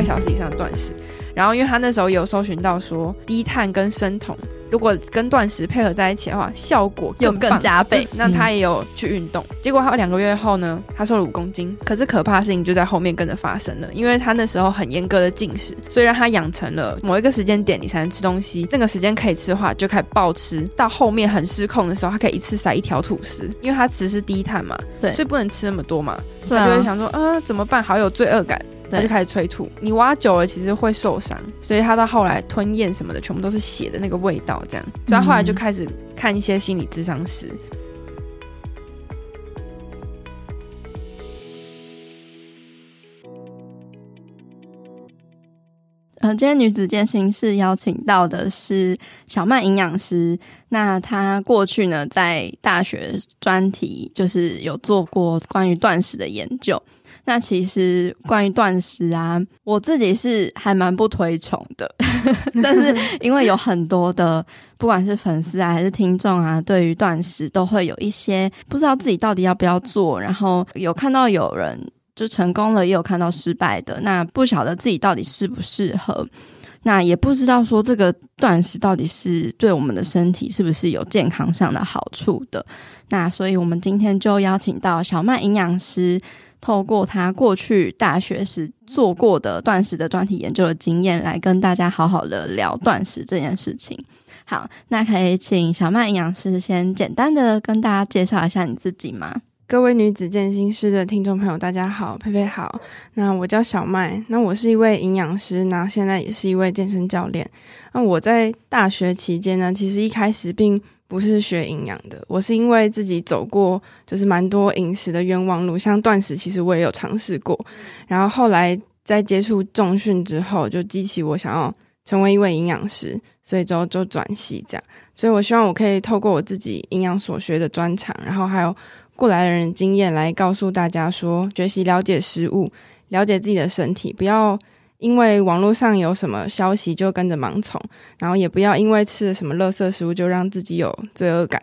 个小时以上的断食。然后因为他那时候有搜寻到说低碳跟生酮。如果跟断食配合在一起的话，效果更又更加倍。那他也有去运动，嗯、结果他两个月后呢，他瘦了五公斤。可是可怕的事情就在后面跟着发生了，因为他那时候很严格的进食，所以让他养成了某一个时间点你才能吃东西，那个时间可以吃的话就开始暴吃。到后面很失控的时候，他可以一次塞一条吐司，因为他吃是低碳嘛，对，所以不能吃那么多嘛。他就会想说，啊，怎么办？好有罪恶感。他就开始催吐，你挖久了其实会受伤，所以他到后来吞咽什么的全部都是血的那个味道，这样，所以他后来就开始看一些心理智商师。嗯、呃，今天女子健心室邀请到的是小麦营养师，那她过去呢在大学专题就是有做过关于断食的研究。那其实关于断食啊，我自己是还蛮不推崇的，但是因为有很多的不管是粉丝啊还是听众啊，对于断食都会有一些不知道自己到底要不要做，然后有看到有人就成功了，也有看到失败的，那不晓得自己到底适不适合，那也不知道说这个断食到底是对我们的身体是不是有健康上的好处的，那所以我们今天就邀请到小麦营养师。透过他过去大学时做过的断食的专题研究的经验，来跟大家好好的聊断食这件事情。好，那可以请小麦营养师先简单的跟大家介绍一下你自己吗？各位女子健心师的听众朋友，大家好，佩佩好。那我叫小麦，那我是一位营养师，那现在也是一位健身教练。那我在大学期间呢，其实一开始并不是学营养的，我是因为自己走过就是蛮多饮食的冤枉路，像断食，其实我也有尝试过。然后后来在接触重训之后，就激起我想要成为一位营养师，所以就就转系这样。所以我希望我可以透过我自己营养所学的专长，然后还有过来的人经验来告诉大家说，学习了解食物，了解自己的身体，不要。因为网络上有什么消息就跟着盲从，然后也不要因为吃了什么垃圾食物就让自己有罪恶感。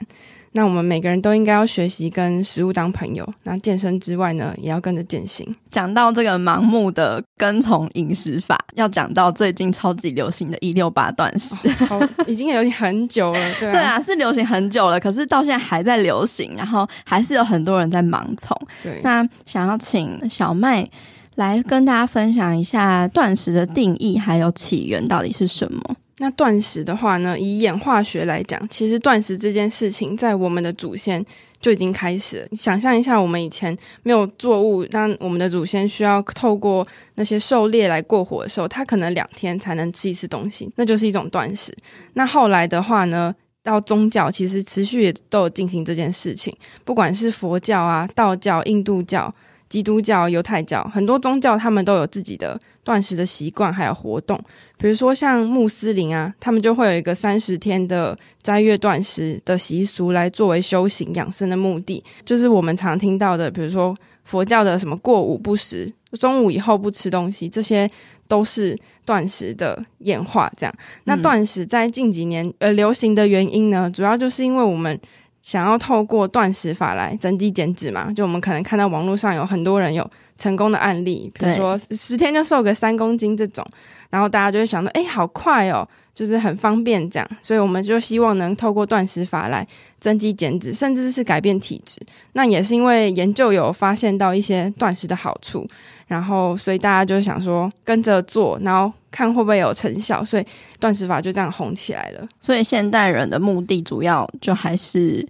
那我们每个人都应该要学习跟食物当朋友。那健身之外呢，也要跟着践行。讲到这个盲目的跟从饮食法，要讲到最近超级流行的一六八断食，哦，超 已经流行很久了。对啊，对啊，是流行很久了，可是到现在还在流行，然后还是有很多人在盲从。对，那想要请小麦。来跟大家分享一下断食的定义，还有起源到底是什么？那断食的话呢，以演化学来讲，其实断食这件事情在我们的祖先就已经开始了。想象一下，我们以前没有作物，当我们的祖先需要透过那些狩猎来过活的时候，他可能两天才能吃一次东西，那就是一种断食。那后来的话呢，到宗教其实持续也都有进行这件事情，不管是佛教啊、道教、印度教。基督教、犹太教很多宗教，他们都有自己的断食的习惯，还有活动。比如说像穆斯林啊，他们就会有一个三十天的斋月断食的习俗，来作为修行养生的目的。就是我们常听到的，比如说佛教的什么过午不食，中午以后不吃东西，这些都是断食的演化。这样，那断食在近几年呃流行的原因呢，主要就是因为我们。想要透过断食法来增肌减脂嘛？就我们可能看到网络上有很多人有成功的案例，比如说十天就瘦个三公斤这种，然后大家就会想到，哎，好快哦，就是很方便这样，所以我们就希望能透过断食法来增肌减脂，甚至是改变体质。那也是因为研究有发现到一些断食的好处，然后所以大家就想说跟着做，然后看会不会有成效，所以断食法就这样红起来了。所以现代人的目的主要就还是。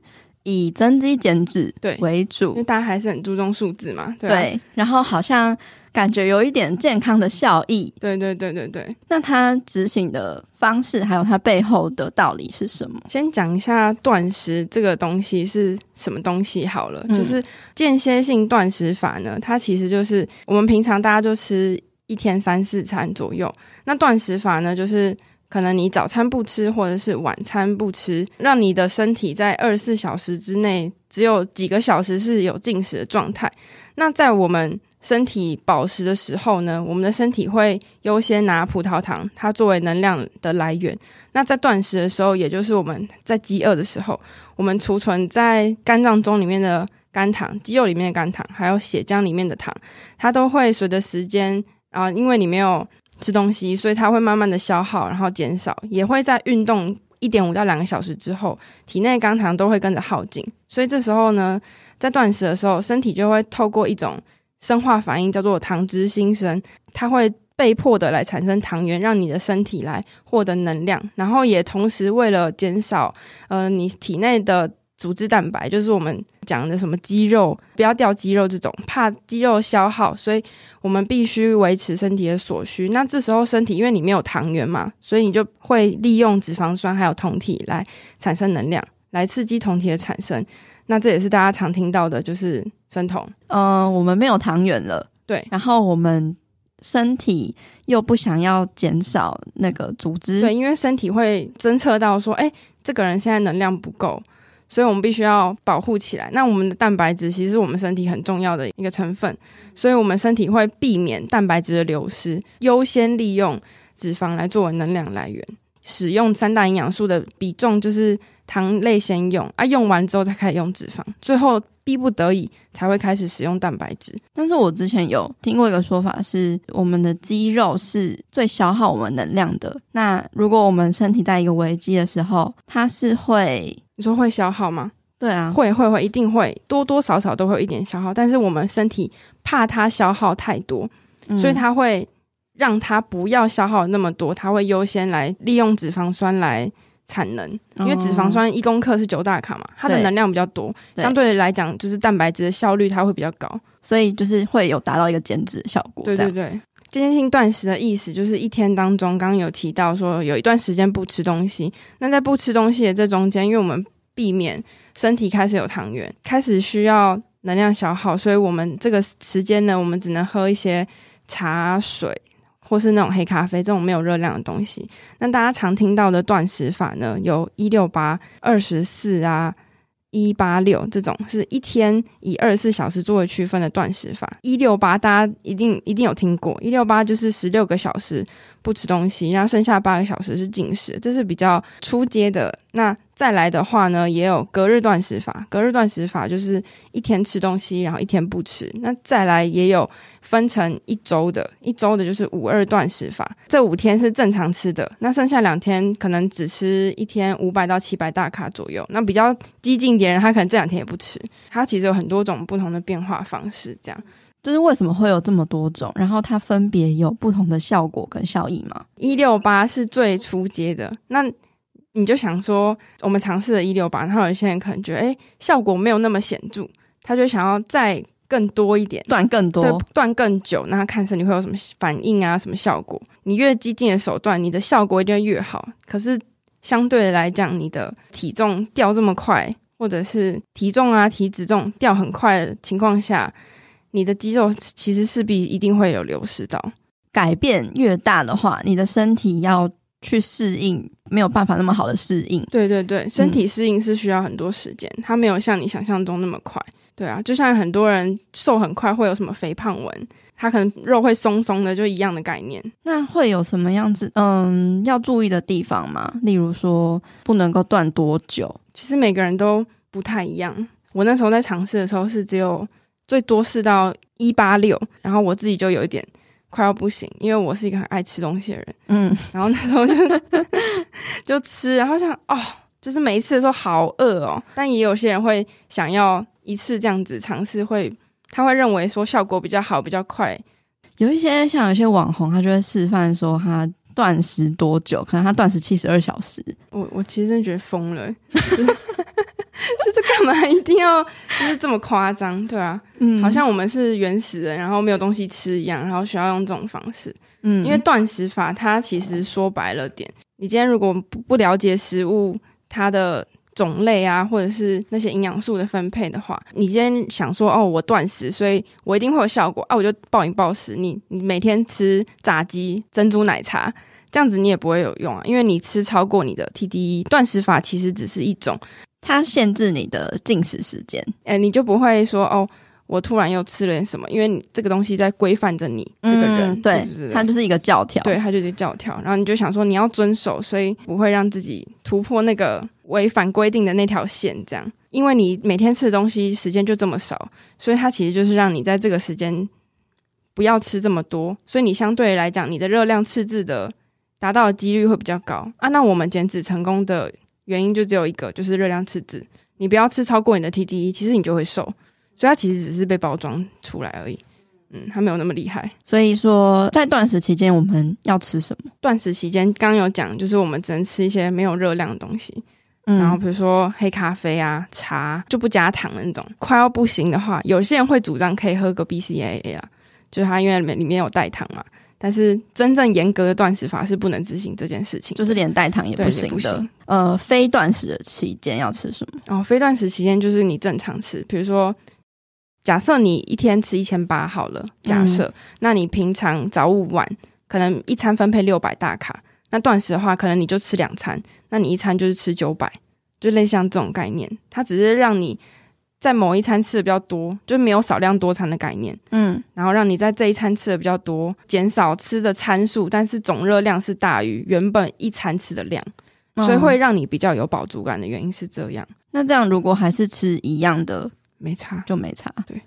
以增肌减脂对为主，因为大家还是很注重数字嘛，对，对。然后好像感觉有一点健康的效益，对对对对对。那它执行的方式，还有它背后的道理是什么？先讲一下断食这个东西是什么东西好了，嗯、就是间歇性断食法呢，它其实就是我们平常大家就吃一天三四餐左右，那断食法呢，就是。可能你早餐不吃，或者是晚餐不吃，让你的身体在二十四小时之内只有几个小时是有进食的状态。那在我们身体饱食的时候呢，我们的身体会优先拿葡萄糖，它作为能量的来源。那在断食的时候，也就是我们在饥饿的时候，我们储存在肝脏中里面的肝糖、肌肉里面的肝糖，还有血浆里面的糖，它都会随着时间啊，因为你没有吃东西，所以它会慢慢的消耗，然后减少，也会在运动一点五到两个小时之后，体内肝糖都会跟着耗尽，所以这时候呢，在断食的时候，身体就会透过一种生化反应，叫做糖脂新生，它会被迫的来产生糖原，让你的身体来获得能量，然后也同时为了减少呃你体内的。组织蛋白就是我们讲的什么肌肉，不要掉肌肉这种，怕肌肉消耗，所以我们必须维持身体的所需。那这时候身体因为你没有糖原嘛，所以你就会利用脂肪酸还有酮体来产生能量，来刺激酮体的产生。那这也是大家常听到的，就是生酮。嗯、呃，我们没有糖原了，对，然后我们身体又不想要减少那个组织，对，因为身体会侦测到说，哎，这个人现在能量不够。所以我们必须要保护起来。那我们的蛋白质其实是我们身体很重要的一个成分，所以我们身体会避免蛋白质的流失，优先利用脂肪来作为能量来源。使用三大营养素的比重就是糖类先用啊，用完之后再开始用脂肪，最后逼不得已才会开始使用蛋白质。但是我之前有听过一个说法是，我们的肌肉是最消耗我们能量的。那如果我们身体在一个危机的时候，它是会。你说会消耗吗？对啊，会会会，一定会多多少少都会有一点消耗，但是我们身体怕它消耗太多，嗯、所以它会让它不要消耗那么多，它会优先来利用脂肪酸来产能，因为脂肪酸一公克是九大卡嘛，它的能量比较多，对。相对来讲就是蛋白质的效率它会比较高，所以就是会有达到一个减脂效果。对对对，间歇性断食的意思就是一天当中，刚刚有提到说有一段时间不吃东西，那在不吃东西的这中间，因为我们避免身体开始有糖原，开始需要能量消耗，所以我们这个时间呢，我们只能喝一些茶水或是那种黑咖啡这种没有热量的东西。那大家常听到的断食法呢，有一六八、二十四啊、一八六这种，是一天以二十四小时作为区分的断食法。一六八大家一定一定有听过，一六八就是十六个小时不吃东西，然后剩下八个小时是进食，这是比较初阶的。那再来的话呢，也有隔日断食法。隔日断食法就是一天吃东西，然后一天不吃。那再来也有分成一周的，一周的就是五二断食法。这五天是正常吃的，那剩下两天可能只吃一天五百到七百大卡左右。那比较激进点人，他可能这两天也不吃。他其实有很多种不同的变化方式，这样就是为什么会有这么多种？然后它分别有不同的效果跟效益吗？一六八是最初阶的，那。你就想说，我们尝试了一六八，然后有些人可能觉得，哎，效果没有那么显著，他就想要再更多一点，断更多，对，断更久，那他看身体会有什么反应啊，什么效果？你越激进的手段，你的效果一定会越好。可是相对来讲，你的体重掉这么快，或者是体重啊、体脂重掉很快的情况下，你的肌肉其实势必一定会有流失到。改变越大的话，你的身体要。去适应没有办法那么好的适应，对对对，身体适应是需要很多时间，嗯、它没有像你想象中那么快。对啊，就像很多人瘦很快会有什么肥胖纹，他可能肉会松松的，就一样的概念。那会有什么样子？嗯，要注意的地方吗？例如说不能够断多久？其实每个人都不太一样。我那时候在尝试的时候是只有最多试到一八六，然后我自己就有一点。快要不行，因为我是一个很爱吃东西的人，嗯，然后那时候就 就吃，然后想哦，就是每一次的时候好饿哦，但也有些人会想要一次这样子尝试，会他会认为说效果比较好，比较快。有一些像有些网红，他就会示范说他断食多久，可能他断食七十二小时。我我其实真的觉得疯了。干嘛一定要就是这么夸张，对啊，嗯，好像我们是原始人，然后没有东西吃一样，然后需要用这种方式，嗯，因为断食法它其实说白了点，你今天如果不不了解食物它的种类啊，或者是那些营养素的分配的话，你今天想说哦，我断食，所以我一定会有效果啊，我就暴饮暴食，你你每天吃炸鸡、珍珠奶茶，这样子你也不会有用啊，因为你吃超过你的 TDE，断食法其实只是一种。它限制你的进食时间，哎、欸，你就不会说哦，我突然又吃了点什么，因为你这个东西在规范着你这个人，嗯、对，对。它就是一个教条，对，它就是一个教条，然后你就想说你要遵守，所以不会让自己突破那个违反规定的那条线，这样，因为你每天吃的东西时间就这么少，所以它其实就是让你在这个时间不要吃这么多，所以你相对来讲，你的热量赤字的达到的几率会比较高。啊。那我们减脂成功的原因就只有一个，就是热量赤字。你不要吃超过你的 TDE，其实你就会瘦。所以它其实只是被包装出来而已，嗯，它没有那么厉害。所以说，在断食期间我们要吃什么？断食期间刚有讲，就是我们只能吃一些没有热量的东西，嗯，然后比如说黑咖啡啊、茶就不加糖的那种。快要不行的话，有些人会主张可以喝个 BCAA 啦，就是它因为里面里面有代糖嘛。但是真正严格的断食法是不能执行这件事情，就是连代糖也不行的。不行呃，非断食的期间要吃什么？哦，非断食期间就是你正常吃，比如说，假设你一天吃一千八好了，假设，嗯、那你平常早午晚可能一餐分配六百大卡，那断食的话，可能你就吃两餐，那你一餐就是吃九百，就类似像这种概念，它只是让你。在某一餐吃的比较多，就没有少量多餐的概念，嗯，然后让你在这一餐吃的比较多，减少吃的餐数，但是总热量是大于原本一餐吃的量，嗯，所以会让你比较有饱足感的原因是这样。那这样如果还是吃一样的，没差就没差，对，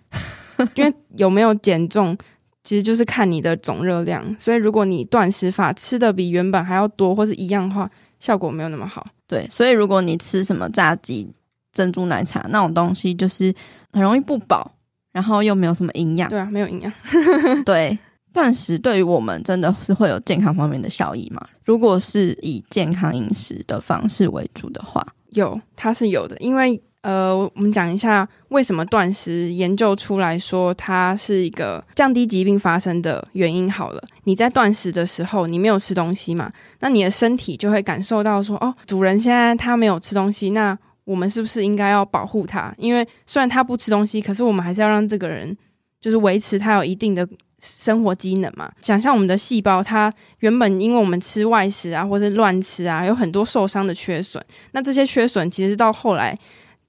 因为有没有减重，其实就是看你的总热量，所以如果你断食法吃的比原本还要多或是一样的话，效果没有那么好。对，所以如果你吃什么炸鸡。珍珠奶茶那种东西就是很容易不饱，然后又没有什么营养。对啊，没有营养。对，断食对于我们真的是会有健康方面的效益吗？如果是以健康饮食的方式为主的话，有，它是有的。因为呃，我们讲一下为什么断食研究出来说它是一个降低疾病发生的原因。好了，你在断食的时候，你没有吃东西嘛，那你的身体就会感受到说，哦，主人现在他没有吃东西，那我们是不是应该要保护它？因为虽然他不吃东西，可是我们还是要让这个人就是维持他有一定的生活机能嘛。想象我们的细胞，它原本因为我们吃外食啊，或是乱吃啊，有很多受伤的缺损。那这些缺损其实到后来，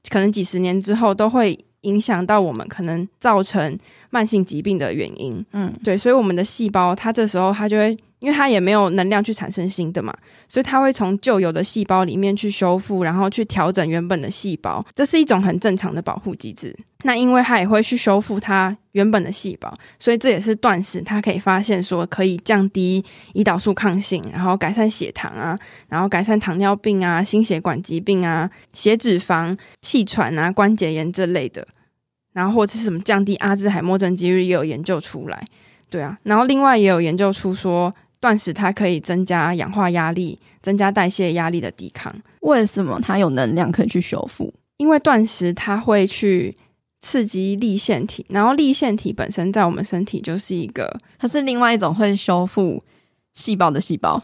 可能几十年之后，都会影响到我们，可能造成慢性疾病的原因。嗯，对，所以我们的细胞，它这时候它就会。因为它也没有能量去产生新的嘛，所以它会从旧有的细胞里面去修复，然后去调整原本的细胞，这是一种很正常的保护机制。那因为它也会去修复它原本的细胞，所以这也是断食它可以发现说可以降低胰岛素抗性，然后改善血糖啊，然后改善糖尿病啊、心血管疾病啊、血脂肪、气喘啊、关节炎这类的，然后或者是什么降低阿兹海默症几率也有研究出来。对啊，然后另外也有研究出说。断食它可以增加氧化压力，增加代谢压力的抵抗。为什么它有能量可以去修复？因为断食它会去刺激立腺体，然后立腺体本身在我们身体就是一个，它是另外一种会修复细胞的细胞。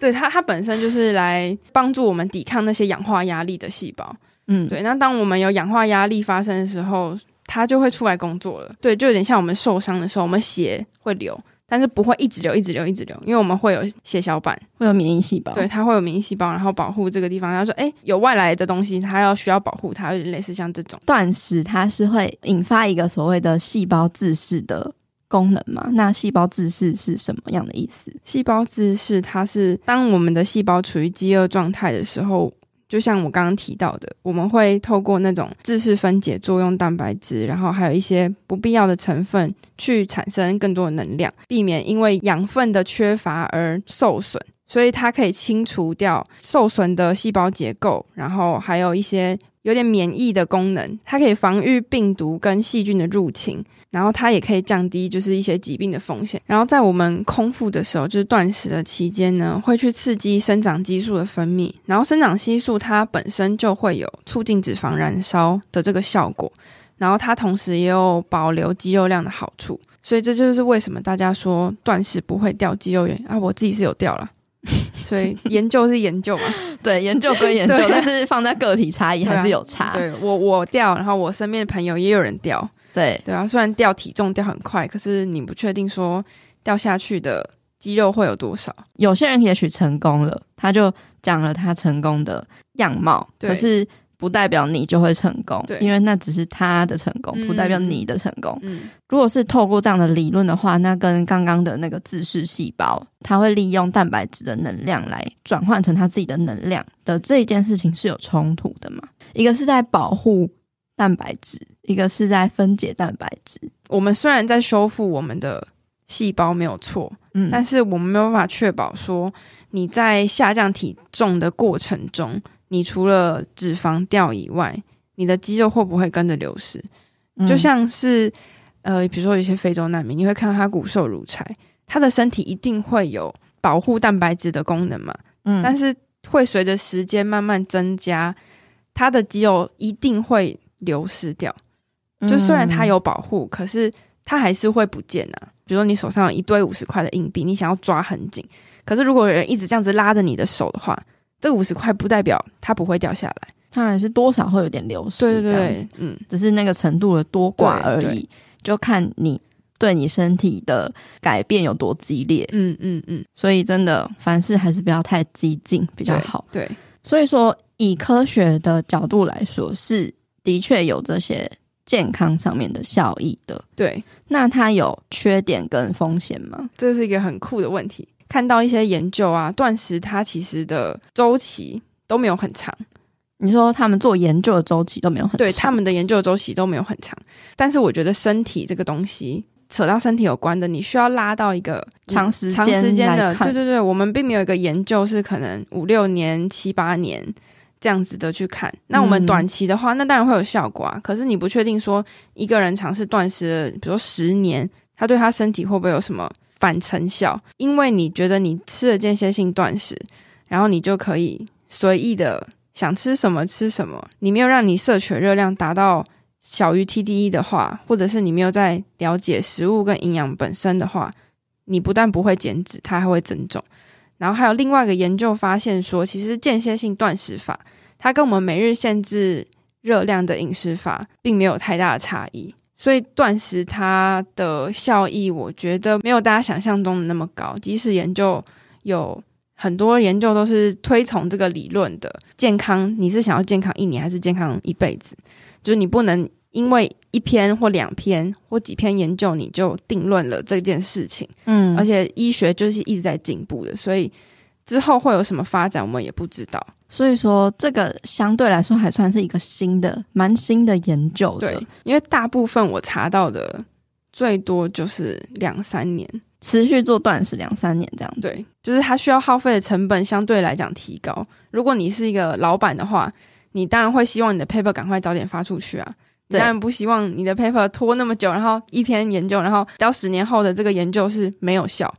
对，它，它本身就是来帮助我们抵抗那些氧化压力的细胞。嗯，对。那当我们有氧化压力发生的时候，它就会出来工作了。对，就有点像我们受伤的时候，我们血会流。但是不会一直流，一直流，一直流，因为我们会有血小板，会有免疫细胞，对，它会有免疫细胞，然后保护这个地方。然后说，诶，有外来的东西，它要需要保护它，有点类似像这种断食，它是会引发一个所谓的细胞自噬的功能嘛？那细胞自噬是什么样的意思？细胞自噬，它是当我们的细胞处于饥饿状态的时候。就像我刚刚提到的，我们会透过那种自噬分解作用蛋白质，然后还有一些不必要的成分去产生更多的能量，避免因为养分的缺乏而受损。所以它可以清除掉受损的细胞结构，然后还有一些。有点免疫的功能，它可以防御病毒跟细菌的入侵，然后它也可以降低就是一些疾病的风险。然后在我们空腹的时候，就是断食的期间呢，会去刺激生长激素的分泌，然后生长激素它本身就会有促进脂肪燃烧的这个效果，然后它同时也有保留肌肉量的好处。所以这就是为什么大家说断食不会掉肌肉原因啊，我自己是有掉了。所以研究是研究嘛，对，研究归研究，但是放在个体差异还是有差。对，我我掉，然后我身边的朋友也有人掉，对对啊。虽然掉体重掉很快，可是你不确定说掉下去的肌肉会有多少。有些人也许成功了，他就讲了他成功的样貌，可是。不代表你就会成功，对，因为那只是他的成功，不代表你的成功。嗯，如果是透过这样的理论的话，那跟刚刚的那个自噬细胞，它会利用蛋白质的能量来转换成它自己的能量的这一件事情是有冲突的嘛？一个是在保护蛋白质，一个是在分解蛋白质。我们虽然在修复我们的细胞没有错，嗯，但是我们没有办法确保说你在下降体重的过程中，你除了脂肪掉以外，你的肌肉会不会跟着流失？嗯、就像是呃，比如说有些非洲难民，你会看到他骨瘦如柴，他的身体一定会有保护蛋白质的功能嘛，嗯，但是会随着时间慢慢增加，他的肌肉一定会流失掉。就虽然它有保护，可是它还是会不见啊。比如说你手上有一堆五十块的硬币，你想要抓很紧，可是如果有人一直这样子拉着你的手的话，这五十块不代表它不会掉下来，它还是多少会有点流失。对对对，嗯，只是那个程度的多寡而已，就看你对你身体的改变有多激烈。嗯嗯嗯，所以真的凡事还是不要太激进比较好。对，对，所以说以科学的角度来说，是的确有这些。健康上面的效益的，对，那它有缺点跟风险吗？这是一个很酷的问题。看到一些研究啊，断食它其实的周期都没有很长。你说他们做研究的周期都没有很长，对，他们的研究的周期都没有很长。但是我觉得身体这个东西，扯到身体有关的，你需要拉到一个长时间、长时间的。对对对，我们并没有一个研究是可能五六年、七八年。这样子的去看，那我们短期的话，嗯、那当然会有效果啊。可是你不确定说一个人尝试断食，比如说十年，他对他身体会不会有什么反成效？因为你觉得你吃了间歇性断食，然后你就可以随意的想吃什么吃什么，你没有让你摄取热量达到小于 TDE 的话，或者是你没有在了解食物跟营养本身的话，你不但不会减脂，它还会增重。然后还有另外一个研究发现说，其实间歇性断食法，它跟我们每日限制热量的饮食法并没有太大的差异。所以断食它的效益，我觉得没有大家想象中的那么高。即使研究有很多研究都是推崇这个理论的，健康你是想要健康一年还是健康一辈子？就是你不能。因为一篇或两篇或几篇研究，你就定论了这件事情。嗯，而且医学就是一直在进步的，所以之后会有什么发展，我们也不知道。所以说，这个相对来说还算是一个新的、蛮新的研究的。对，因为大部分我查到的最多就是两三年，持续做断食两三年这样。对，就是它需要耗费的成本相对来讲提高。如果你是一个老板的话，你当然会希望你的 paper 赶快早点发出去啊。当然不希望你的 paper 拖那么久，然后一篇研究，然后到十年后的这个研究是没有效，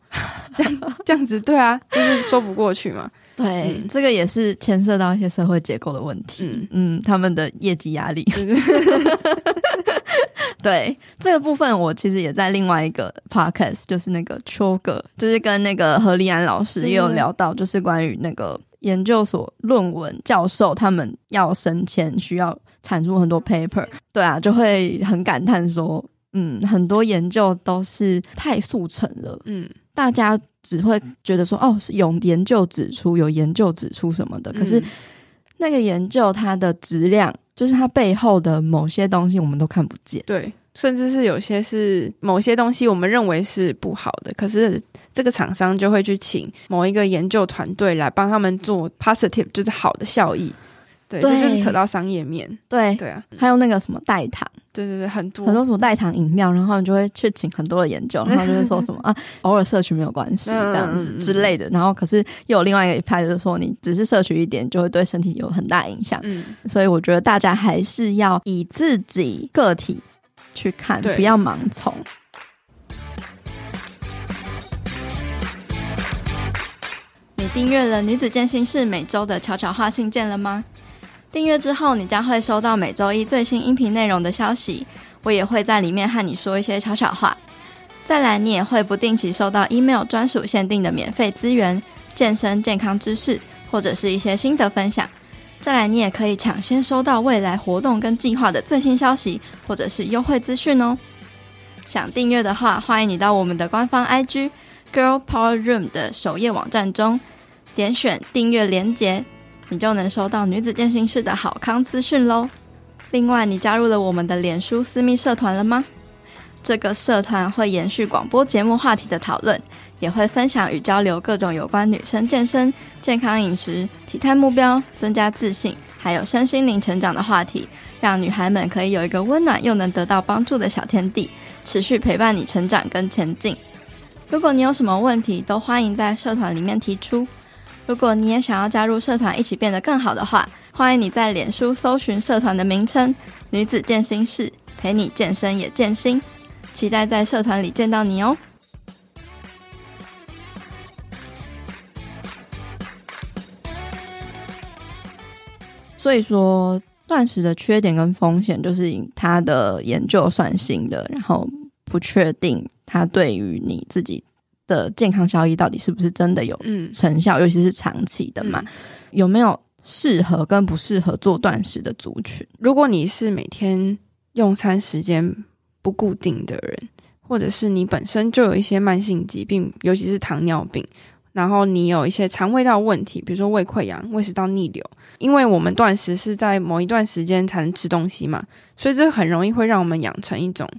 这样这样子，对啊，就是说不过去嘛。对，嗯、这个也是牵涉到一些社会结构的问题，嗯。嗯，他们的业绩压力。对，这个部分，我其实也在另外一个 podcast，就是那个秋哥，就是跟那个何立安老师也有聊到，就是关于那个研究所论文教授他们要升迁需要。产出很多 paper，对啊，就会很感叹说，嗯，很多研究都是太速成了，嗯，大家只会觉得说，哦，是有研究指出，有研究指出什么的，可是那个研究它的质量，就是它背后的某些东西，我们都看不见，对，甚至是有些是某些东西，我们认为是不好的，可是这个厂商就会去请某一个研究团队来帮他们做 positive，就是好的效益。对，对，这就是扯到商业面。对对啊，还有那个什么代糖，对对对，很多很多什么代糖饮料，然后你就会去请很多的研究，然后就会说什么啊，偶尔摄取没有关系，这样子之类的。然后可是又有另外一个一派，就是说你只是摄取一点，就会对身体有很大影响。嗯，所以我觉得大家还是要以自己个体去看，不要盲从。你订阅了女子健心室每周的悄悄话信件了吗？订阅之后，你将会收到每周一最新音频内容的消息。我也会在里面和你说一些悄悄话。再来，你也会不定期收到 email 专属限定的免费资源、健身健康知识，或者是一些心得分享。再来，你也可以抢先收到未来活动跟计划的最新消息，或者是优惠资讯哦。想订阅的话，欢迎你到我们的官方 IG Girl Power Room 的首页网站中，点选订阅连接。你就能收到女子健身室的好康资讯喽。另外，你加入了我们的脸书私密社团了吗？这个社团会延续广播节目话题的讨论，也会分享与交流各种有关女生健身、健康饮食、体态目标、增加自信，还有身心灵成长的话题，让女孩们可以有一个温暖又能得到帮助的小天地，持续陪伴你成长跟前进。如果你有什么问题，都欢迎在社团里面提出。如果你也想要加入社团，一起变得更好的话，欢迎你在脸书搜寻社团的名称“女子健身室”，陪你健身也健心。期待在社团里见到你哦。所以说，断食的缺点跟风险，就是以它的研究算新的，然后不确定它对于你自己。的健康效益到底是不是真的有成效？嗯、尤其是长期的嘛，嗯、有没有适合跟不适合做断食的族群？如果你是每天用餐时间不固定的人，或者是你本身就有一些慢性疾病，尤其是糖尿病，然后你有一些肠胃道问题，比如说胃溃疡、胃食道逆流，因为我们断食是在某一段时间才能吃东西嘛，所以这很容易会让我们养成一种。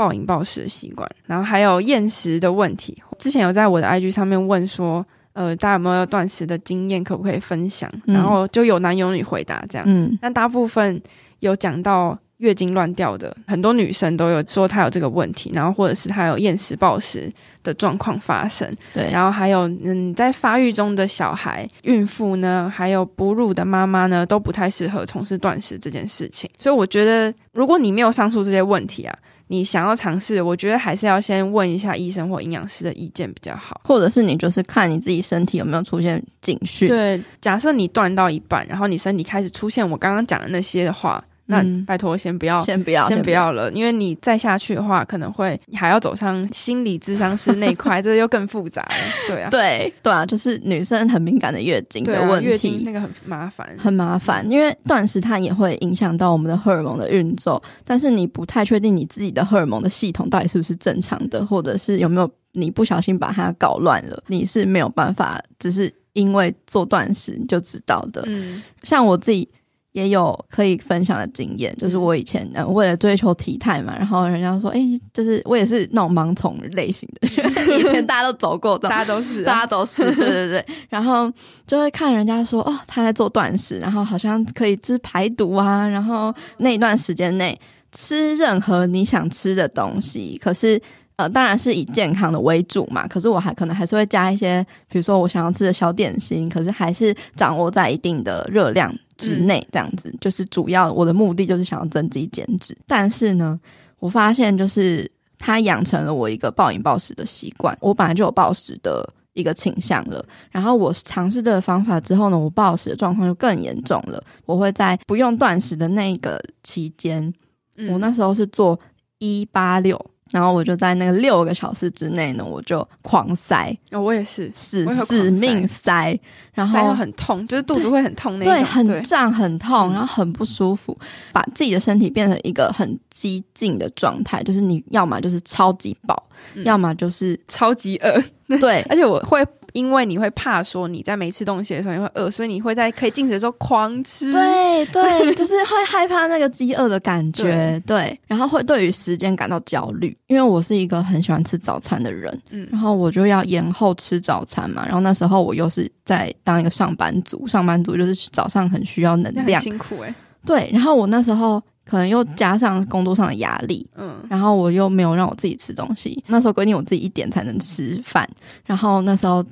暴饮暴食的习惯，然后还有厌食的问题。之前有在我的 IG 上面问说，呃，大家有没有断食的经验，可不可以分享？嗯、然后就有男有女回答这样。嗯，但大部分有讲到月经乱掉的，很多女生都有说她有这个问题，然后或者是她有厌食暴食的状况发生。对，然后还有嗯，在发育中的小孩、孕妇呢，还有哺乳的妈妈呢，都不太适合从事断食这件事情。所以我觉得，如果你没有上述这些问题啊。你想要尝试，我觉得还是要先问一下医生或营养师的意见比较好，或者是你就是看你自己身体有没有出现警讯。对，假设你断到一半，然后你身体开始出现我刚刚讲的那些的话。那拜托，先不要，先不要，先不要了，因为你再下去的话，可能会你还要走上心理咨商师那一块，这又更复杂了。对啊，对对啊，就是女生很敏感的月经的问题，月经那个很麻烦，很麻烦。因为断食它也会影响到我们的荷尔蒙的运作，但是你不太确定你自己的荷尔蒙的系统到底是不是正常的，或者是有没有你不小心把它搞乱了，你是没有办法，只是因为做断食就知道的。嗯，像我自己。也有可以分享的经验，就是我以前呃为了追求体态嘛，然后人家说，哎、欸，就是我也是那种盲从类型的，以前大家都走过，大家都是、啊，大家都是，对对对，然后就会看人家说，哦，他在做断食，然后好像可以吃排毒啊，然后那一段时间内吃任何你想吃的东西，可是。呃，当然是以健康的为主嘛。可是我还可能还是会加一些，比如说我想要吃的小点心，可是还是掌握在一定的热量之内，这样子。嗯、就是主要我的目的就是想要增肌减脂。但是呢，我发现就是它养成了我一个暴饮暴食的习惯。我本来就有暴食的一个倾向了，然后我尝试这个方法之后呢，我暴食的状况就更严重了。我会在不用断食的那个期间，嗯、我那时候是做一八六。然后我就在那个六个小时之内呢，我就狂塞。哦，我也是，死死命塞，然后塞很痛，就是肚子会很痛那种，对，很胀很痛，然后很不舒服，把自己的身体变成一个很激进的状态，就是你要么就是超级饱，要么就是超级饿。对，而且我会。因为你会怕说你在没吃东西的时候你会饿，所以你会在可以进食的时候狂吃。对对，就是会害怕那个饥饿的感觉。对，对，然后会对于时间感到焦虑，因为我是一个很喜欢吃早餐的人，嗯，然后我就要延后吃早餐嘛。然后那时候我又是在当一个上班族，上班族就是早上很需要能量，辛苦诶、欸。对，然后我那时候。可能又加上工作上的压力，嗯，然后我又没有让我自己吃东西。那时候规定我自己一点才能吃饭，然后那时候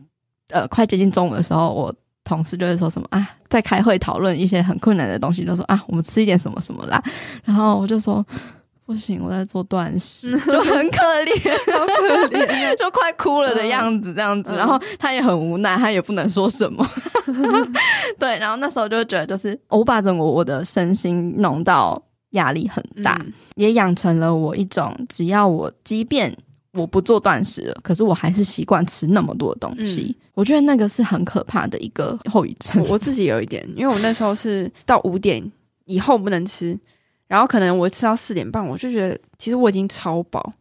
呃快接近中午的时候，我同事就会说什么啊，在开会讨论一些很困难的东西，就说啊，我们吃一点什么什么啦。然后我就说不行，我在做断食，就很可怜，可怜，就快哭了的样子，这样子。然后他也很无奈，他也不能说什么。对，然后那时候就觉得，就是我把整个我的身心弄到。压力很大，嗯、也养成了我一种，只要我即便我不做断食了，可是我还是习惯吃那么多的东西。嗯、我觉得那个是很可怕的一个后遗症。我自己有一点，因为我那时候是到五点以后不能吃，然后可能我吃到四点半，我就觉得其实我已经超饱，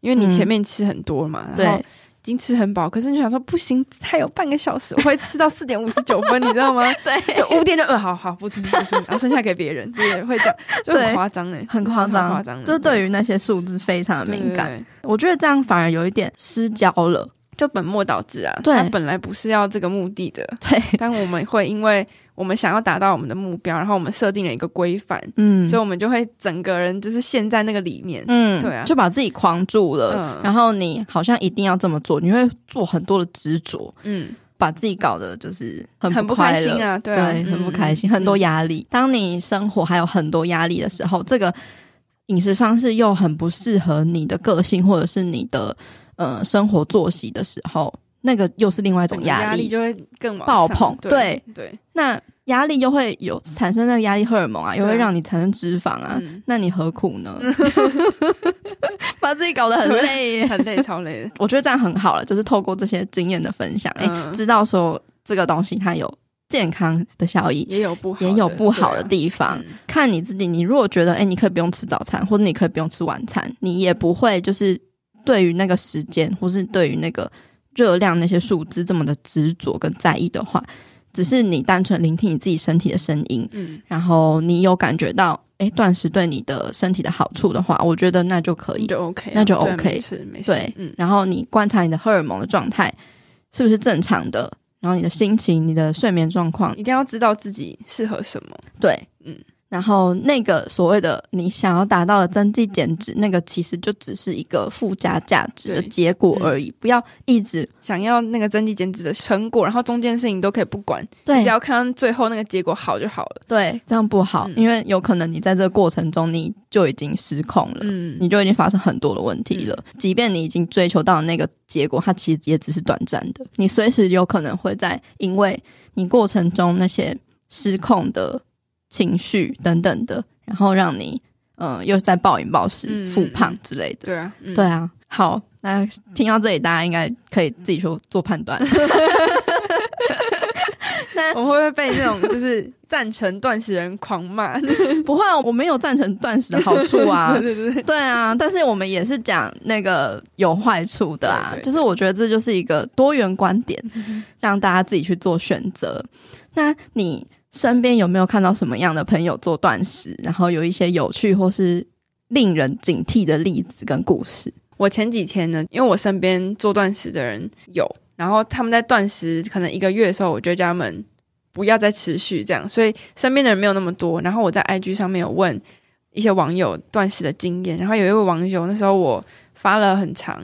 因为你前面吃很多嘛，嗯、然后。已经吃很饱，可是你想说不行，还有半个小时，我会吃到四点五十九分，你知道吗？对，就五点就呃，好好不吃不吃，然后剩下给别人，对，会这样，就很夸张哎，很夸张，夸张，就对于那些数字非常的敏感。我觉得这样反而有一点失焦了，就本末倒置啊。对，他本来不是要这个目的的。对，但我们会因为我们想要达到我们的目标，然后我们设定了一个规范，嗯，所以我们就会整个人就是陷在那个里面，嗯，对啊，就把自己框住了。嗯，然后你好像一定要这么做，你会做很多的执着，嗯。把自己搞得就是很很不开心啊，对啊，对，很不开心，嗯、很多压力。当你生活还有很多压力的时候，这个饮食方式又很不适合你的个性或者是你的呃生活作息的时候，那个又是另外一种压力，压力就会更爆棚。对对，对，那。压力又会有产生那个压力荷尔蒙啊，又会让你产生脂肪啊，嗯、那你何苦呢？把自己搞得很累，很累，超累的。我觉得这样很好了，就是透过这些经验的分享，哎、嗯欸，知道说这个东西它有健康的效益，也有不好，也有不好的地方。啊嗯、看你自己，你如果觉得哎、欸，你可以不用吃早餐，或者你可以不用吃晚餐，你也不会就是对于那个时间，或是对于那个热量那些数字这么的执着跟在意的话。只是你单纯聆听你自己身体的声音，嗯，然后你有感觉到，哎，断食对你的身体的好处的话，我觉得那就可以，就 OK，那就 OK，没事没事，对，嗯，然后你观察你的荷尔蒙的状态是不是正常的，然后你的心情、你的睡眠状况，一定要知道自己适合什么，对，嗯。然后那个所谓的你想要达到的增肌减脂，那个其实就只是一个附加价值的结果而已。嗯、不要一直想要那个增肌减脂的成果，然后中间事情都可以不管，对，只要看到最后那个结果好就好了。对，这样不好，嗯、因为有可能你在这个过程中你就已经失控了，嗯，你就已经发生很多的问题了。嗯、即便你已经追求到那个结果，它其实也只是短暂的，你随时有可能会在因为你过程中那些失控的。情绪等等的，然后让你嗯、呃，又是在暴饮暴食、复、嗯、胖之类的。对啊，嗯、对啊。好，那听到这里，大家应该可以自己说做判断。那我会不会被这种就是赞成断食人狂骂？不会，我没有赞成断食的好处啊。对对对，对啊。但是我们也是讲那个有坏处的啊。就是我觉得这就是一个多元观点，让大家自己去做选择。那你？身边有没有看到什么样的朋友做断食，然后有一些有趣或是令人警惕的例子跟故事？我前几天呢，因为我身边做断食的人有，然后他们在断食可能一个月的时候，我就叫他们不要再持续这样，所以身边的人没有那么多。然后我在 IG 上面有问一些网友断食的经验，然后有一位网友那时候我发了很长。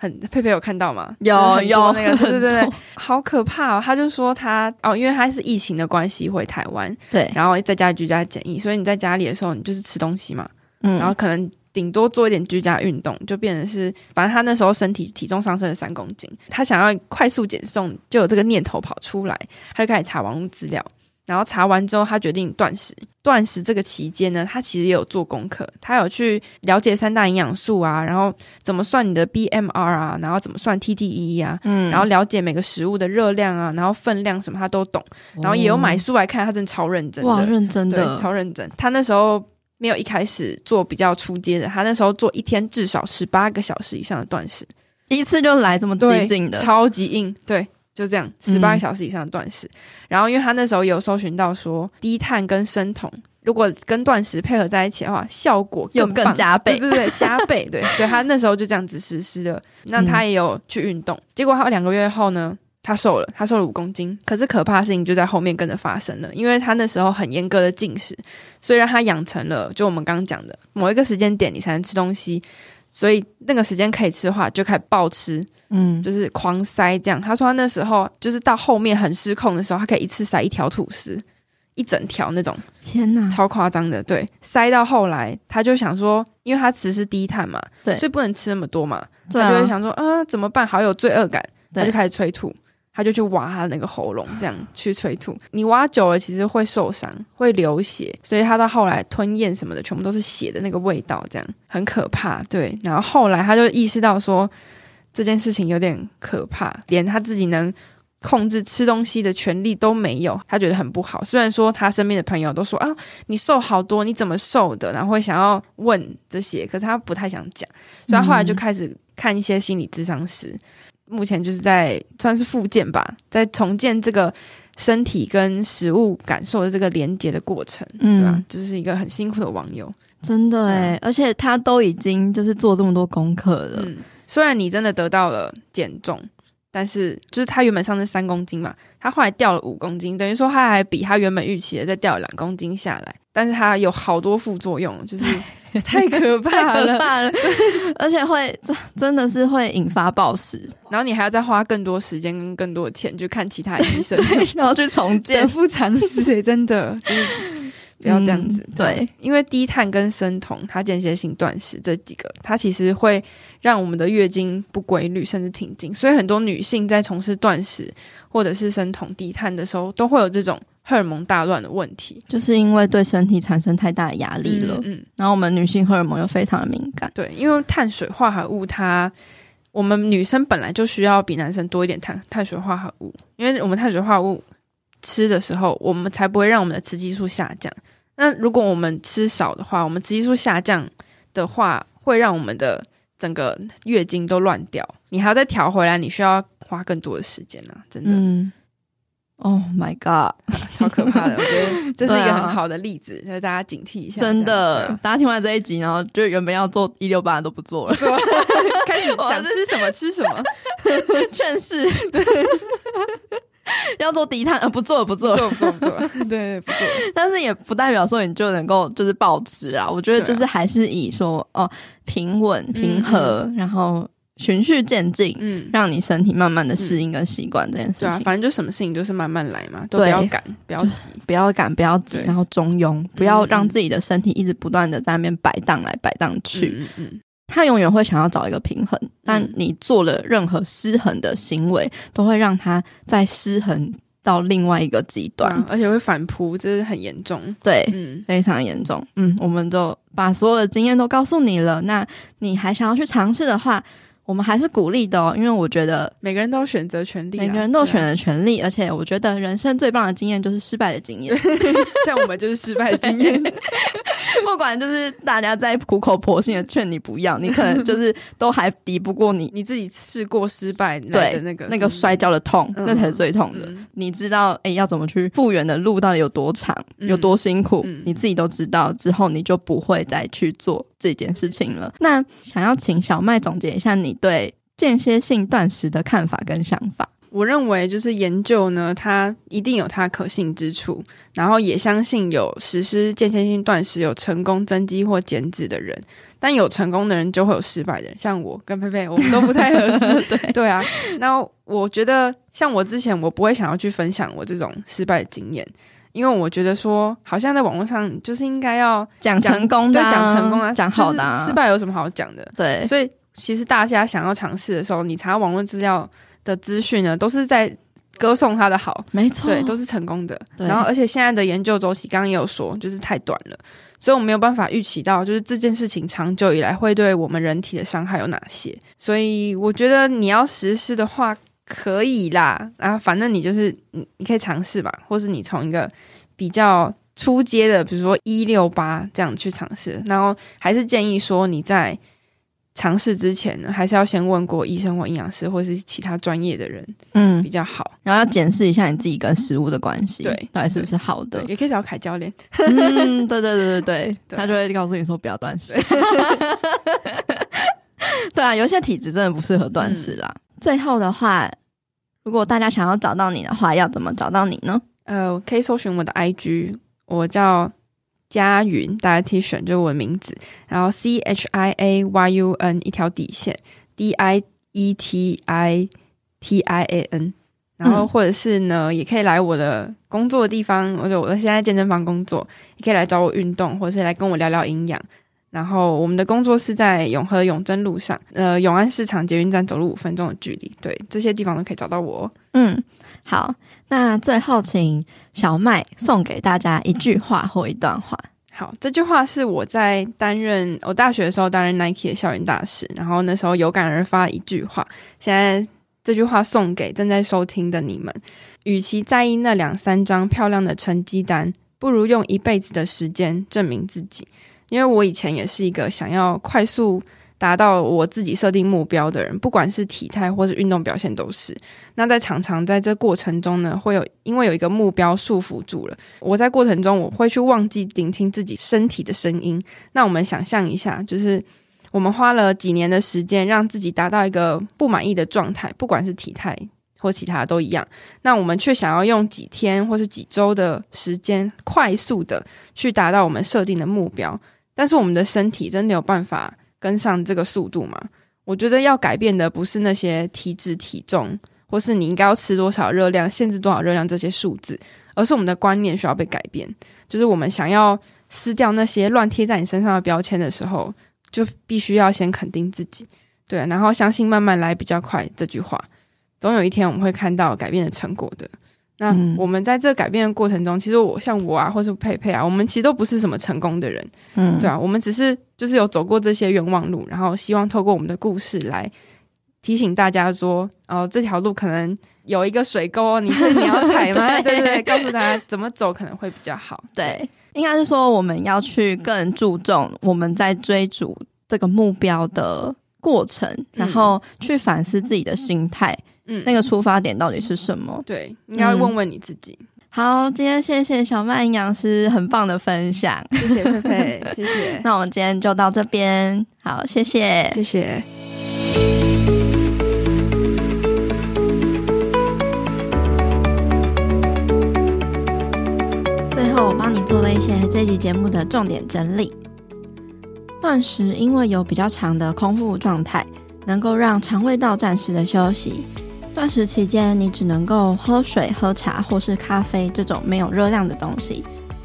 很佩佩有看到吗？有有那个，对对对对，好可怕哦！他就说他哦，因为他是疫情的关系回台湾，对，然后在家居家检疫，所以你在家里的时候，你就是吃东西嘛，嗯，然后可能顶多做一点居家运动，就变成是，反正他那时候身体体重上升了三公斤，他想要快速减重，就有这个念头跑出来，他就开始查网络资料。然后查完之后，他决定断食。断食这个期间呢，他其实也有做功课，他有去了解三大营养素啊，然后怎么算你的 BMR 啊，然后怎么算 TDE 啊，嗯，然后了解每个食物的热量啊，然后分量什么他都懂，然后也有买书来看，他真的超认真的，哇，认真的，超认真。他那时候没有一开始做比较出阶的，他那时候做一天至少十八个小时以上的断食，一次就来这么激进的，超级硬，对。就这样，十八个小时以上的断食。嗯、然后，因为他那时候有搜寻到说，低碳跟生酮如果跟断食配合在一起的话，效果更又更加倍，对对对，加倍。对，所以他那时候就这样子实施了。那他也有去运动，嗯、结果他两个月后呢，他瘦了，他瘦了五公斤。可是可怕的事情就在后面跟着发生了，因为他那时候很严格的进食，所以让他养成了就我们刚刚讲的某一个时间点你才能吃东西。所以那个时间可以吃的话，就开始暴吃，嗯，就是狂塞这样。他说他那时候就是到后面很失控的时候，他可以一次塞一条吐司，一整条那种，天哪，超夸张的。对，塞到后来他就想说，因为他吃是低碳嘛，对，所以不能吃那么多嘛，他就会想说啊，怎么办？好有罪恶感，他就开始催吐。他就去挖他那个喉咙，这样去催吐。你挖久了，其实会受伤，会流血，所以他到后来吞咽什么的，全部都是血的那个味道，这样很可怕。对，然后后来他就意识到说这件事情有点可怕，连他自己能控制吃东西的权利都没有，他觉得很不好。虽然说他身边的朋友都说啊，你瘦好多，你怎么瘦的？然后会想要问这些，可是他不太想讲，所以他后来就开始看一些心理咨商师。目前就是在算是复健吧，在重建这个身体跟食物感受的这个连接的过程，嗯，对吧？就是一个很辛苦的网友，真的哎，嗯、而且他都已经就是做这么多功课了。嗯，虽然你真的得到了减重，但是就是他原本上是三公斤嘛，他后来掉了五公斤，等于说他还比他原本预期的再掉了两公斤下来，但是他有好多副作用，就是 太可怕了，怕了。而且会真的是会引发暴食，然后你还要再花更多时间跟更多的钱去看其他医生，然后去重建，得不偿失，真的。就是不要这样子，嗯、对，因为低碳跟生酮，它间歇性断食这几个，它其实会让我们的月经不规律，甚至停经。所以很多女性在从事断食或者是生酮低碳的时候，都会有这种荷尔蒙大乱的问题，就是因为对身体产生太大的压力了。嗯，嗯，然后我们女性荷尔蒙又非常的敏感，对，因为碳水化合物它，我们女生本来就需要比男生多一点碳碳水化合物，因为我们碳水化合物吃的时候，我们才不会让我们的雌激素下降。那如果我们吃少的话，我们雌激素下降的话，会让我们的整个月经都乱掉。你还要再调回来，你需要花更多的时间啊！真的。嗯。Oh my god，超可怕的！我觉得 这是一个很好的例子，所以、啊、大家警惕一下。真的，啊、大家听完这一集，然后就原本要做一六八都不做了，开始想吃什么吃什么，劝世。要做低碳，呃，不做不做不做不做，对，不做。但是也不代表说你就能够就是暴吃啊。我觉得就是还是以说哦平稳平和，嗯、然后循序渐进，嗯，让你身体慢慢的适应跟习惯这件事情。对啊，反正就什么事情就是慢慢来嘛，都不要赶，不要急，不要赶，不要急，然后中庸，不要让自己的身体一直不断的在那边摆荡来摆荡去。嗯嗯。他永远会想要找一个平衡，但你做了任何失衡的行为，都会让他再失衡到另外一个极端，而且会反扑，这是很严重。对，嗯，非常严重。嗯，我们就把所有的经验都告诉你了。那你还想要去尝试的话，我们还是鼓励的哦，因为我觉得每个人都有选择权利，每个人都有选择权利，而且我觉得人生最棒的经验就是失败的经验，像我们就是失败的经验。不管就是大家在苦口婆心的劝你不要，你可能就是都还抵不过你 你自己试过失败对那个那个摔跤的痛，那才是最痛的。你知道哎，要怎么去复原的路到底有多长，有多辛苦，你自己都知道之后，你就不会再去做这件事情了。那想要请小麦总结一下你对间歇性断食的看法跟想法。我认为就是研究呢，它一定有它可信之处，然后也相信有实施间歇性断食有成功增肌或减脂的人，但有成功的人就会有失败的人，像我跟佩佩，我们都不太合适。对 对啊，那我觉得像我之前，我不会想要去分享我这种失败的经验，因为我觉得说好像在网络上就是应该要讲成功的，讲成功啊，讲好的，失败有什么好讲的？对，所以其实大家想要尝试的时候，你查网络资料。的资讯呢，都是在歌颂他的好，没错，对，都是成功的。然后，而且现在的研究周期，刚刚也有说，就是太短了，所以我们没有办法预期到，就是这件事情长久以来会对我们人体的伤害有哪些。所以，我觉得你要实施的话，可以啦，啊，反正你就是你，你可以尝试吧，或是你从一个比较初阶的，比如说一六八这样去尝试，然后还是建议说你在。尝试之前呢，还是要先问过医生或营养师，或是其他专业的人，嗯，比较好。然后要检视一下你自己跟食物的关系，对，到底是不是好的。也可以找凯教练，嗯，对对对对对，他就会告诉你说不要断食。对啊，有些体质真的不适合断食啦。最后的话，如果大家想要找到你的话，要怎么找到你呢？呃，可以搜寻我的 IG，我叫。佳云，大家可以选，就是我的名字，然后 C H I A Y U N 一条底线，D I E T I T I A N，然后或者是呢，嗯、也可以来我的工作的地方，或者我现在在健身房工作，也可以来找我运动，或者是来跟我聊聊营养。然后我们的工作是在永和永贞路上，呃，永安市场捷运站走路五分钟的距离，对，这些地方都可以找到我。嗯，好，那最后请小麦送给大家一句话或一段话。好，这句话是我在担任我大学的时候担任 Nike 的校园大使，然后那时候有感而发一句话。现在这句话送给正在收听的你们：与其在意那两三张漂亮的成绩单，不如用一辈子的时间证明自己。因为我以前也是一个想要快速达到我自己设定目标的人，不管是体态或是运动表现都是。那在常常在这过程中呢，会有因为有一个目标束缚住了，我在过程中我会去忘记聆听自己身体的声音。那我们想象一下，就是我们花了几年的时间，让自己达到一个不满意的状态，不管是体态或其他都一样。那我们却想要用几天或是几周的时间，快速的去达到我们设定的目标。但是我们的身体真的有办法跟上这个速度吗？我觉得要改变的不是那些体脂、体重，或是你应该要吃多少热量、限制多少热量这些数字，而是我们的观念需要被改变。就是我们想要撕掉那些乱贴在你身上的标签的时候，就必须要先肯定自己，对，然后相信慢慢来比较快。这句话，总有一天我们会看到改变的成果的。那我们在这改变的过程中，其实我像我啊，或是佩佩啊，我们其实都不是什么成功的人，嗯，对啊，我们只是就是有走过这些冤枉路，然后希望透过我们的故事来提醒大家说，哦，这条路可能有一个水沟，你是你要踩吗？对，对对，告诉大家怎么走可能会比较好。对，应该是说我们要去更注重我们在追逐这个目标的过程，嗯、然后去反思自己的心态。嗯，那个出发点到底是什么？对，应该问问你自己。嗯、好，今天谢谢小曼营养师很棒的分享，谢谢佩佩，谢谢。那我们今天就到这边，好，谢谢，谢谢。最后，我帮你做了一些这集节目的重点整理。断食因为有比较长的空腹状态，能够让肠胃道暂时的休息。断食期间，你只能够喝水、喝茶或是咖啡这种没有热量的东西。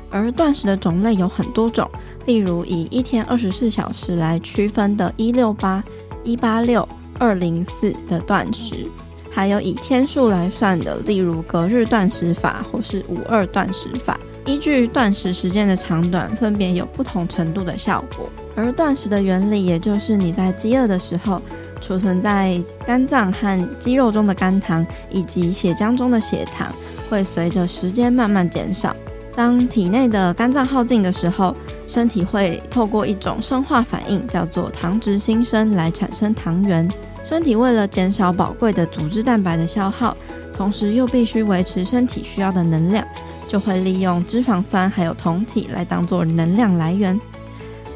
而断食的种类有很多种，例如以一天二十四小时来区分的“一六八”、“一八六”、“二零四”的断食，还有以天数来算的，例如隔日断食法或是五二断食法。依据断食时间的长短，分别有不同程度的效果。而断食的原理，也就是你在饥饿的时候。储存在肝脏和肌肉中的肝糖以及血浆中的血糖会随着时间慢慢减少。当体内的肝脏耗尽的时候，身体会透过一种生化反应，叫做糖质新生，来产生糖原。身体为了减少宝贵的组织蛋白的消耗，同时又必须维持身体需要的能量，就会利用脂肪酸还有酮体来当做能量来源。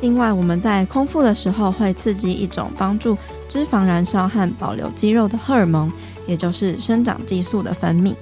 另外，我们在空腹的时候会刺激一种帮助脂肪燃烧和保留肌肉的荷尔蒙，也就是生长激素的分泌，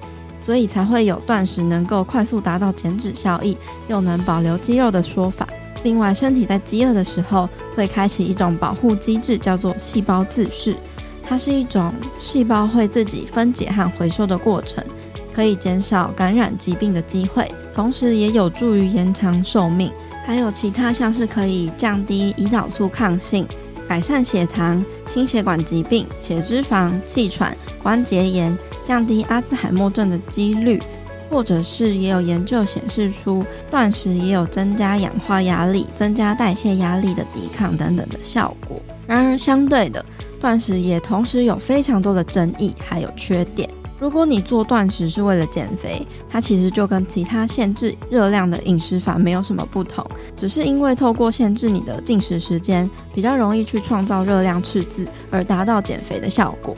所以才会有断食能够快速达到减脂效益，又能保留肌肉的说法。另外，身体在饥饿的时候会开启一种保护机制，叫做细胞自噬，它是一种细胞会自己分解和回收的过程，可以减少感染疾病的机会，同时也有助于延长寿命。还有其他像是可以降低胰岛素抗性、改善血糖、心血管疾病、血脂肪、气喘、关节炎、降低阿兹海默症的几率，或者是也有研究显示出断食也有增加氧化压力、增加代谢压力的抵抗等等的效果。然而，相对的，断食也同时有非常多的争议，还有缺点。如果你做断食是为了减肥，它其实就跟其他限制热量的饮食法没有什么不同，只是因为透过限制你的进食时间，比较容易去创造热量赤字，而达到减肥的效果。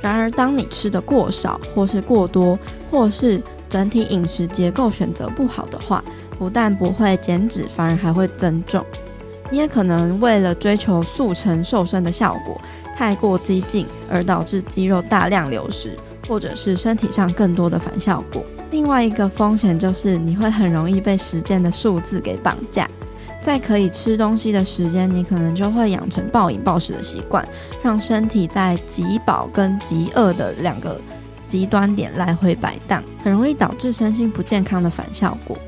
然而，当你吃得过少，或是过多，或是整体饮食结构选择不好的话，不但不会减脂，反而还会增重。你也可能为了追求速成瘦身的效果，太过激进，而导致肌肉大量流失。或者是身体上更多的反效果。另外一个风险就是你会很容易被时间的数字给绑架，在可以吃东西的时间，你可能就会养成暴饮暴食的习惯，让身体在极饱跟极饿的两个极端点来回摆荡，很容易导致身心不健康的反效果。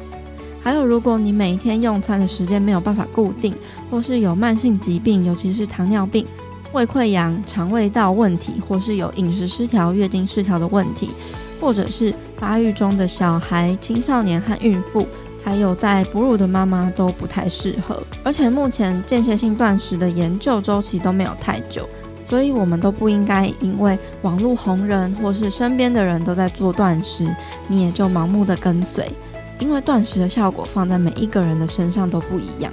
还有，如果你每一天用餐的时间没有办法固定，或是有慢性疾病，尤其是糖尿病。胃溃疡、肠胃道问题，或是有饮食失调、月经失调的问题，或者是发育中的小孩、青少年和孕妇，还有在哺乳的妈妈都不太适合。而且目前间歇性断食的研究周期都没有太久，所以我们都不应该因为网络红人或是身边的人都在做断食，你也就盲目的跟随，因为断食的效果放在每一个人的身上都不一样。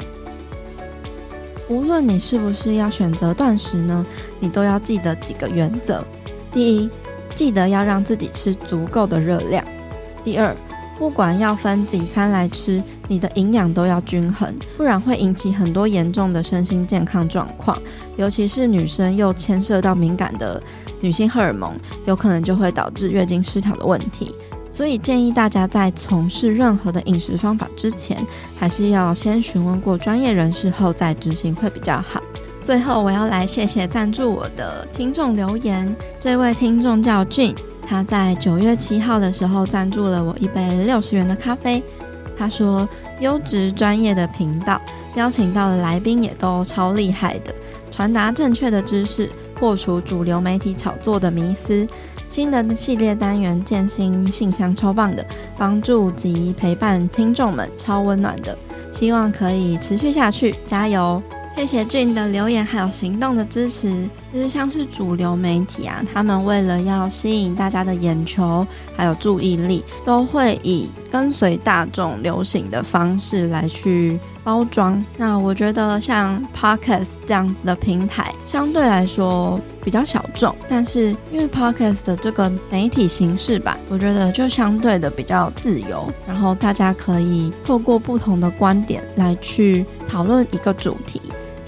无论你是不是要选择断食呢，你都要记得几个原则：第一，记得要让自己吃足够的热量；第二，不管要分几餐来吃，你的营养都要均衡，不然会引起很多严重的身心健康状况，尤其是女生又牵涉到敏感的女性荷尔蒙，有可能就会导致月经失调的问题。所以建议大家在从事任何的饮食方法之前，还是要先询问过专业人士后再执行会比较好。最后，我要来谢谢赞助我的听众留言，这位听众叫俊他在九月七号的时候赞助了我一杯六十元的咖啡。他说：“优质专业的频道，邀请到的来宾也都超厉害的，传达正确的知识，破除主流媒体炒作的迷思。”新的系列单元建新信箱超棒的，帮助及陪伴听众们超温暖的，希望可以持续下去，加油！谢谢俊的留言还有行动的支持。其实像是主流媒体啊，他们为了要吸引大家的眼球还有注意力，都会以跟随大众流行的方式来去包装。那我觉得像 Podcast 这样子的平台，相对来说比较小众，但是因为 Podcast 的这个媒体形式吧，我觉得就相对的比较自由，然后大家可以透过不同的观点来去讨论一个主题。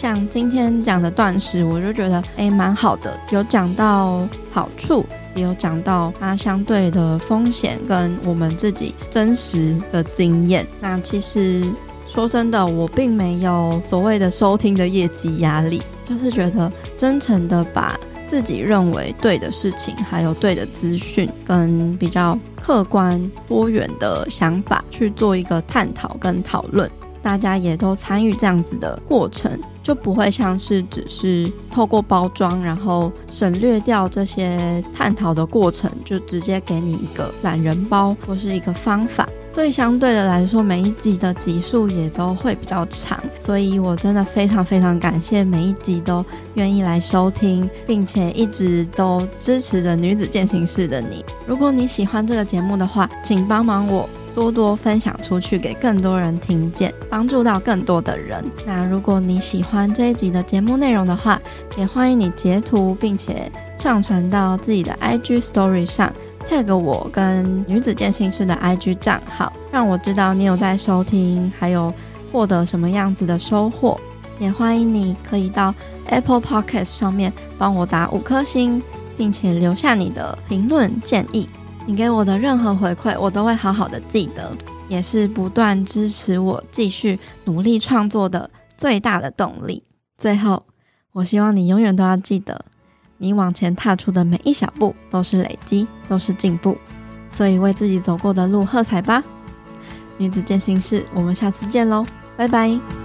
像今天讲的断食，我就觉得诶蛮好的，有讲到好处，也有讲到它相对的风险跟我们自己真实的经验。那其实说真的，我并没有所谓的收听的业绩压力，就是觉得真诚的把自己认为对的事情，还有对的资讯，跟比较客观多元的想法去做一个探讨跟讨论。大家也都参与这样子的过程，就不会像是只是透过包装，然后省略掉这些探讨的过程，就直接给你一个懒人包或是一个方法。所以相对的来说，每一集的集数也都会比较长。所以我真的非常非常感谢每一集都愿意来收听，并且一直都支持着女子践行室的你。如果你喜欢这个节目的话，请帮忙我。多多分享出去，给更多人听见，帮助到更多的人。那如果你喜欢这一集的节目内容的话，也欢迎你截图，并且上传到自己的 IG Story 上，tag 我跟女子健心师的 IG 账号，让我知道你有在收听，还有获得什么样子的收获。也欢迎你可以到 Apple Podcast 上面帮我打五颗星，并且留下你的评论建议。你给我的任何回馈，我都会好好的记得，也是不断支持我继续努力创作的最大的动力。最后，我希望你永远都要记得，你往前踏出的每一小步都是累积，都是进步。所以，为自己走过的路喝彩吧！女子健心室，我们下次见喽，拜拜。